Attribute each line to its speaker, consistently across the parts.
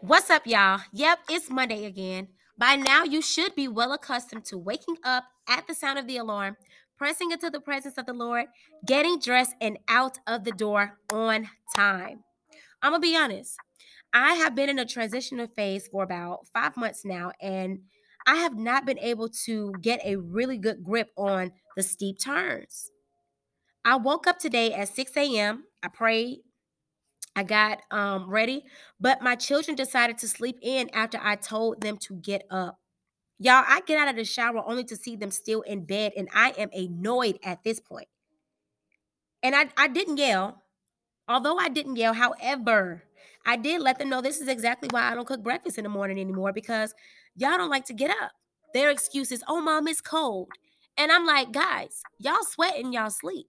Speaker 1: What's up, y'all? Yep, it's Monday again. By now, you should be well accustomed to waking up at the sound of the alarm, pressing into the presence of the Lord, getting dressed, and out of the door on time. I'm gonna be honest, I have been in a transitional phase for about five months now, and I have not been able to get a really good grip on the steep turns. I woke up today at 6 a.m. I prayed, I got um, ready, but my children decided to sleep in after I told them to get up. Y'all, I get out of the shower only to see them still in bed, and I am annoyed at this point. And I, I didn't yell, although I didn't yell. However, I did let them know this is exactly why I don't cook breakfast in the morning anymore because y'all don't like to get up. Their excuse is, oh, mom, it's cold. And I'm like, guys, y'all sweat y'all sleep.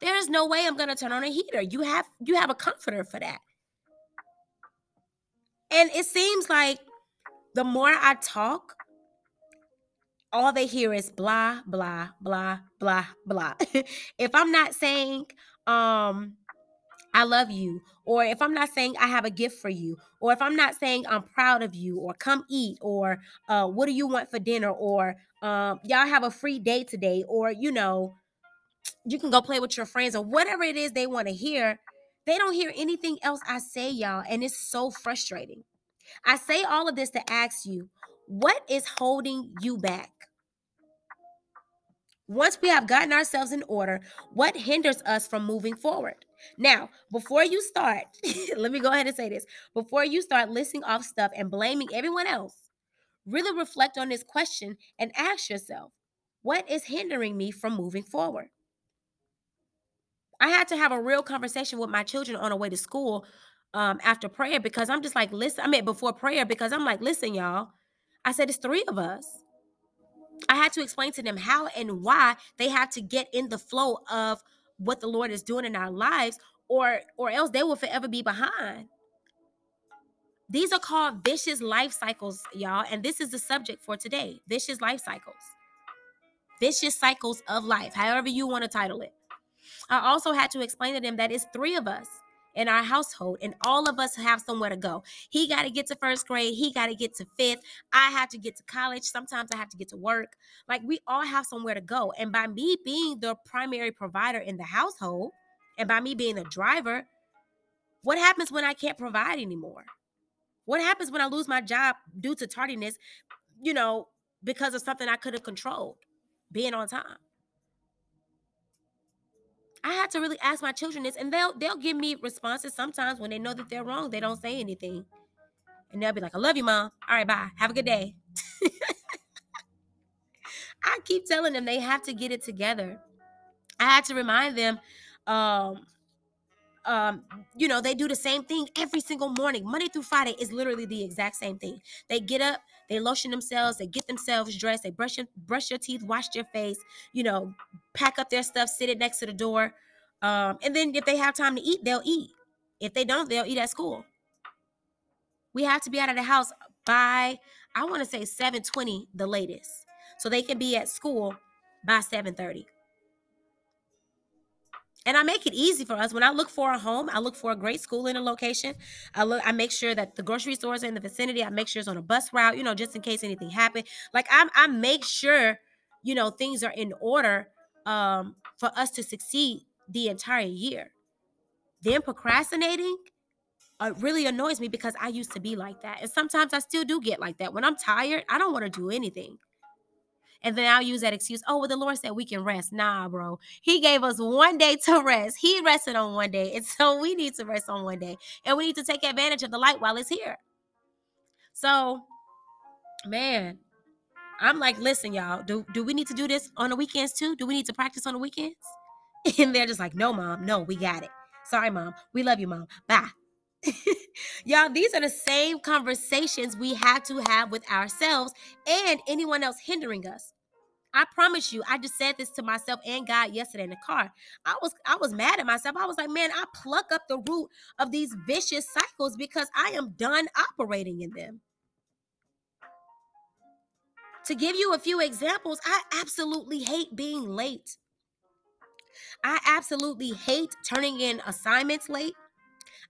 Speaker 1: There is no way I'm gonna turn on a heater. You have you have a comforter for that. And it seems like the more I talk, all they hear is blah, blah, blah, blah, blah. if I'm not saying, um, I love you, or if I'm not saying I have a gift for you, or if I'm not saying I'm proud of you, or come eat, or uh, what do you want for dinner, or um, y'all have a free day today, or you know, you can go play with your friends or whatever it is they want to hear. They don't hear anything else I say, y'all, and it's so frustrating. I say all of this to ask you, what is holding you back? Once we have gotten ourselves in order, what hinders us from moving forward? Now, before you start, let me go ahead and say this. Before you start listing off stuff and blaming everyone else, really reflect on this question and ask yourself, what is hindering me from moving forward? I had to have a real conversation with my children on the way to school um, after prayer because I'm just like, listen, I mean, before prayer because I'm like, listen, y'all. I said, it's three of us. I had to explain to them how and why they have to get in the flow of what the Lord is doing in our lives, or or else they will forever be behind. These are called vicious life cycles, y'all, and this is the subject for today: vicious life cycles, vicious cycles of life, however you want to title it. I also had to explain to them that it's three of us in our household and all of us have somewhere to go. He got to get to first grade, he got to get to fifth. I have to get to college, sometimes I have to get to work. Like we all have somewhere to go. And by me being the primary provider in the household and by me being the driver, what happens when I can't provide anymore? What happens when I lose my job due to tardiness, you know, because of something I could have controlled, being on time? I had to really ask my children this, and they'll they'll give me responses sometimes when they know that they're wrong. They don't say anything, and they'll be like, "I love you, mom. All right, bye. Have a good day." I keep telling them they have to get it together. I had to remind them, um, um, you know, they do the same thing every single morning. Monday through Friday is literally the exact same thing. They get up, they lotion themselves, they get themselves dressed, they brush your, brush your teeth, wash their face, you know, pack up their stuff, sit it next to the door. Um, and then if they have time to eat, they'll eat. If they don't, they'll eat at school. We have to be out of the house by I want to say 7:20 the latest. So they can be at school by 7:30. And I make it easy for us. When I look for a home, I look for a great school in a location. I look, I make sure that the grocery stores are in the vicinity. I make sure it's on a bus route, you know, just in case anything happened. Like I, I make sure, you know, things are in order um, for us to succeed the entire year. Then procrastinating uh, really annoys me because I used to be like that. And sometimes I still do get like that. When I'm tired, I don't want to do anything. And then I'll use that excuse. Oh, well, the Lord said we can rest. Nah, bro. He gave us one day to rest. He rested on one day. And so we need to rest on one day. And we need to take advantage of the light while it's here. So, man, I'm like, listen, y'all, do, do we need to do this on the weekends too? Do we need to practice on the weekends? And they're just like, no, mom, no, we got it. Sorry, mom. We love you, mom. Bye. Y'all, these are the same conversations we have to have with ourselves and anyone else hindering us. I promise you, I just said this to myself and God yesterday in the car. I was I was mad at myself. I was like, man, I pluck up the root of these vicious cycles because I am done operating in them. To give you a few examples, I absolutely hate being late. I absolutely hate turning in assignments late.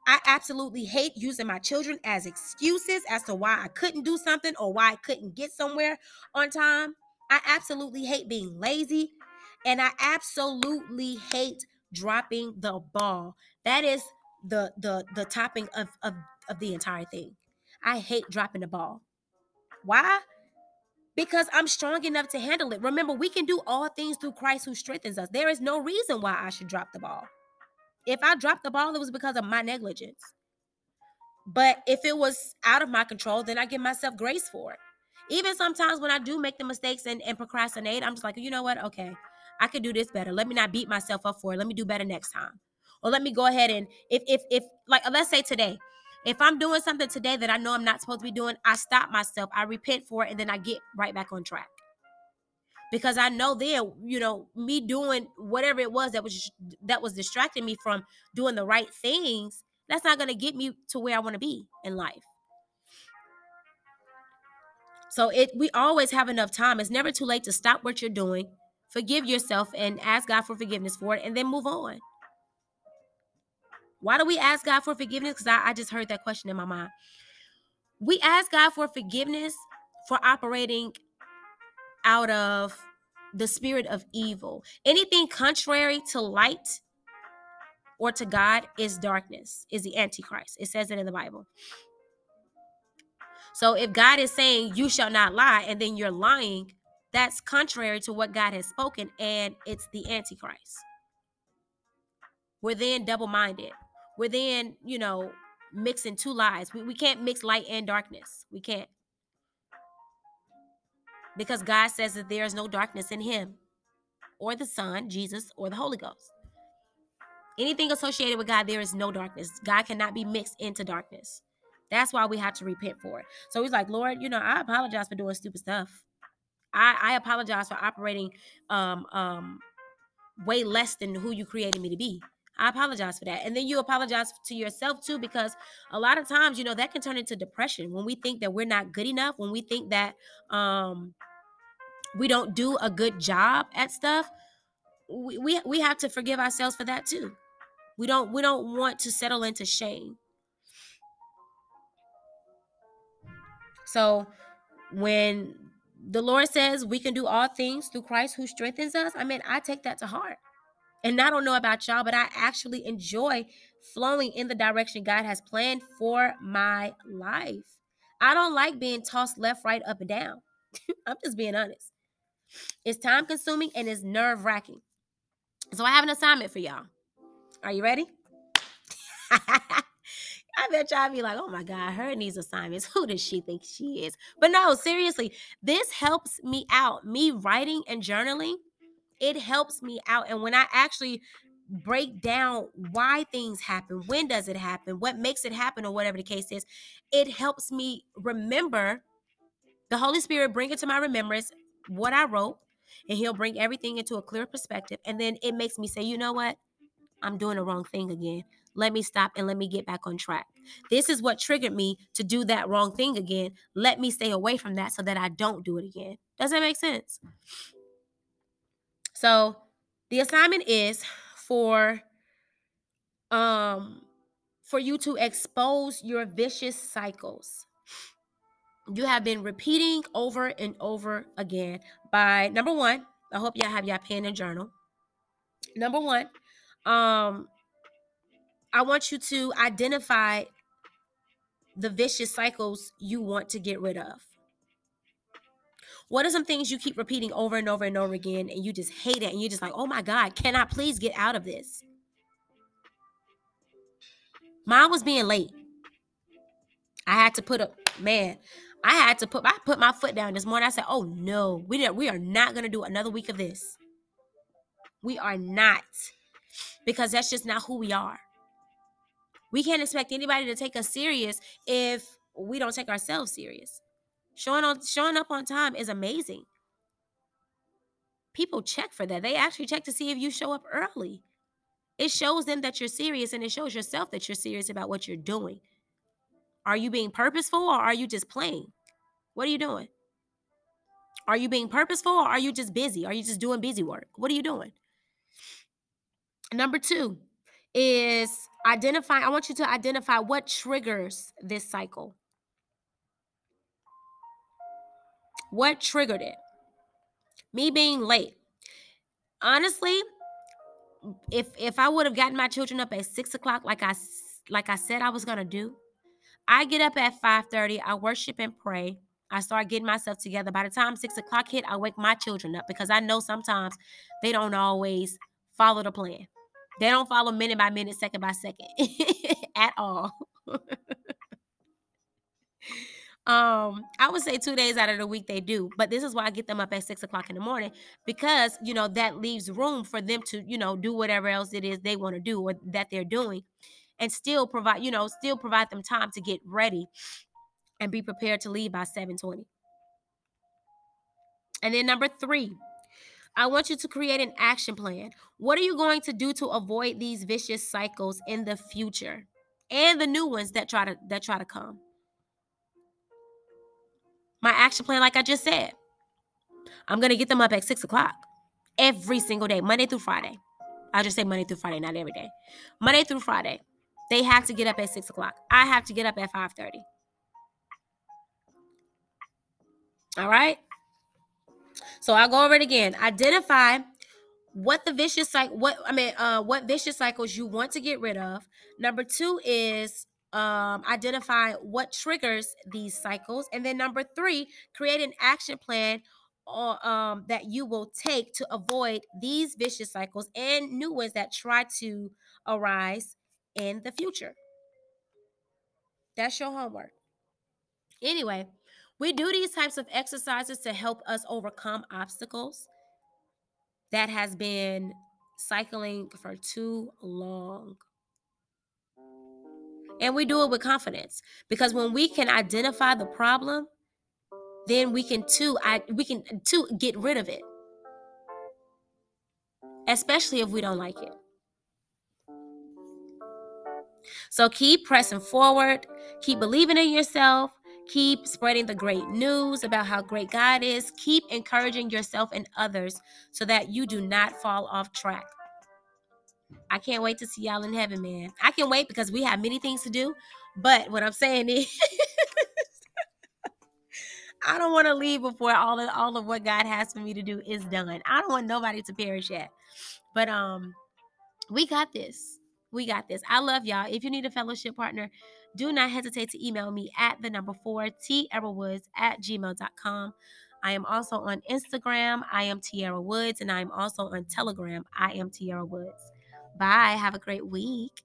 Speaker 1: I absolutely hate using my children as excuses as to why I couldn't do something or why I couldn't get somewhere on time. I absolutely hate being lazy. And I absolutely hate dropping the ball. That is the the the topping of, of, of the entire thing. I hate dropping the ball. Why? Because I'm strong enough to handle it. Remember, we can do all things through Christ who strengthens us. There is no reason why I should drop the ball. If I dropped the ball, it was because of my negligence. But if it was out of my control, then I give myself grace for it. Even sometimes when I do make the mistakes and, and procrastinate, I'm just like, you know what? Okay, I could do this better. Let me not beat myself up for it. Let me do better next time. Or let me go ahead and if if if like uh, let's say today, if I'm doing something today that I know I'm not supposed to be doing, I stop myself, I repent for it, and then I get right back on track because I know then, you know, me doing whatever it was that was that was distracting me from doing the right things, that's not going to get me to where I want to be in life. So it we always have enough time. It's never too late to stop what you're doing, forgive yourself and ask God for forgiveness for it and then move on. Why do we ask God for forgiveness? Because I, I just heard that question in my mind. We ask God for forgiveness for operating out of the spirit of evil. Anything contrary to light or to God is darkness, is the Antichrist. It says it in the Bible. So if God is saying you shall not lie and then you're lying, that's contrary to what God has spoken and it's the Antichrist. We're then double minded. We're then, you know, mixing two lies. We, we can't mix light and darkness. We can't because God says that there is no darkness in him or the Son, Jesus, or the Holy Ghost. Anything associated with God, there is no darkness. God cannot be mixed into darkness. That's why we have to repent for it. So he's like, Lord, you know, I apologize for doing stupid stuff. I, I apologize for operating um, um, way less than who you created me to be. I apologize for that. And then you apologize to yourself too, because a lot of times, you know, that can turn into depression when we think that we're not good enough, when we think that um we don't do a good job at stuff. We, we we have to forgive ourselves for that too. We don't we don't want to settle into shame. So when the Lord says we can do all things through Christ who strengthens us, I mean, I take that to heart. And I don't know about y'all, but I actually enjoy flowing in the direction God has planned for my life. I don't like being tossed left, right, up, and down. I'm just being honest. It's time consuming and it's nerve wracking. So I have an assignment for y'all. Are you ready? I bet y'all be like, oh my God, her needs assignments. Who does she think she is? But no, seriously, this helps me out. Me writing and journaling it helps me out. And when I actually break down why things happen, when does it happen, what makes it happen, or whatever the case is, it helps me remember the Holy Spirit bring it to my remembrance what I wrote, and He'll bring everything into a clear perspective. And then it makes me say, you know what? I'm doing the wrong thing again. Let me stop and let me get back on track. This is what triggered me to do that wrong thing again. Let me stay away from that so that I don't do it again. Does that make sense? So the assignment is for um for you to expose your vicious cycles. You have been repeating over and over again by number one. I hope y'all have your pen and journal. Number one, um, I want you to identify the vicious cycles you want to get rid of. What are some things you keep repeating over and over and over again and you just hate it and you're just like, oh my God, can I please get out of this? Mine was being late. I had to put a man, I had to put I put my foot down this morning. I said, oh no, we didn't we are not gonna do another week of this. We are not. Because that's just not who we are. We can't expect anybody to take us serious if we don't take ourselves serious. Showing on showing up on time is amazing. People check for that. They actually check to see if you show up early. It shows them that you're serious and it shows yourself that you're serious about what you're doing. Are you being purposeful or are you just playing? What are you doing? Are you being purposeful or are you just busy? Are you just doing busy work? What are you doing? Number two is identify, I want you to identify what triggers this cycle. What triggered it? Me being late. Honestly, if if I would have gotten my children up at six o'clock, like I like I said I was gonna do, I get up at five thirty. I worship and pray. I start getting myself together. By the time six o'clock hit, I wake my children up because I know sometimes they don't always follow the plan. They don't follow minute by minute, second by second at all. um, I would say two days out of the week they do, but this is why I get them up at six o'clock in the morning because you know that leaves room for them to you know do whatever else it is they want to do or that they're doing, and still provide you know still provide them time to get ready and be prepared to leave by seven twenty. And then number three, I want you to create an action plan. What are you going to do to avoid these vicious cycles in the future and the new ones that try to that try to come? My action plan, like I just said, I'm gonna get them up at six o'clock every single day, Monday through Friday. I'll just say Monday through Friday, not every day. Monday through Friday, they have to get up at six o'clock. I have to get up at five thirty. All right. So I'll go over it again. Identify what the vicious cycle, what I mean, uh, what vicious cycles you want to get rid of. Number two is um, identify what triggers these cycles, and then number three, create an action plan or, um, that you will take to avoid these vicious cycles and new ones that try to arise in the future. That's your homework. Anyway, we do these types of exercises to help us overcome obstacles that has been cycling for too long. And we do it with confidence because when we can identify the problem, then we can too I we can too get rid of it. Especially if we don't like it. So keep pressing forward, keep believing in yourself, Keep spreading the great news about how great God is. Keep encouraging yourself and others so that you do not fall off track. I can't wait to see y'all in heaven, man. I can wait because we have many things to do. But what I'm saying is, I don't want to leave before all of all of what God has for me to do is done. I don't want nobody to perish yet. But um, we got this. We got this. I love y'all. If you need a fellowship partner, do not hesitate to email me at the number four, Woods at gmail.com. I am also on Instagram. I am Tierra Woods. And I am also on Telegram. I am Tierra Woods. Bye. Have a great week.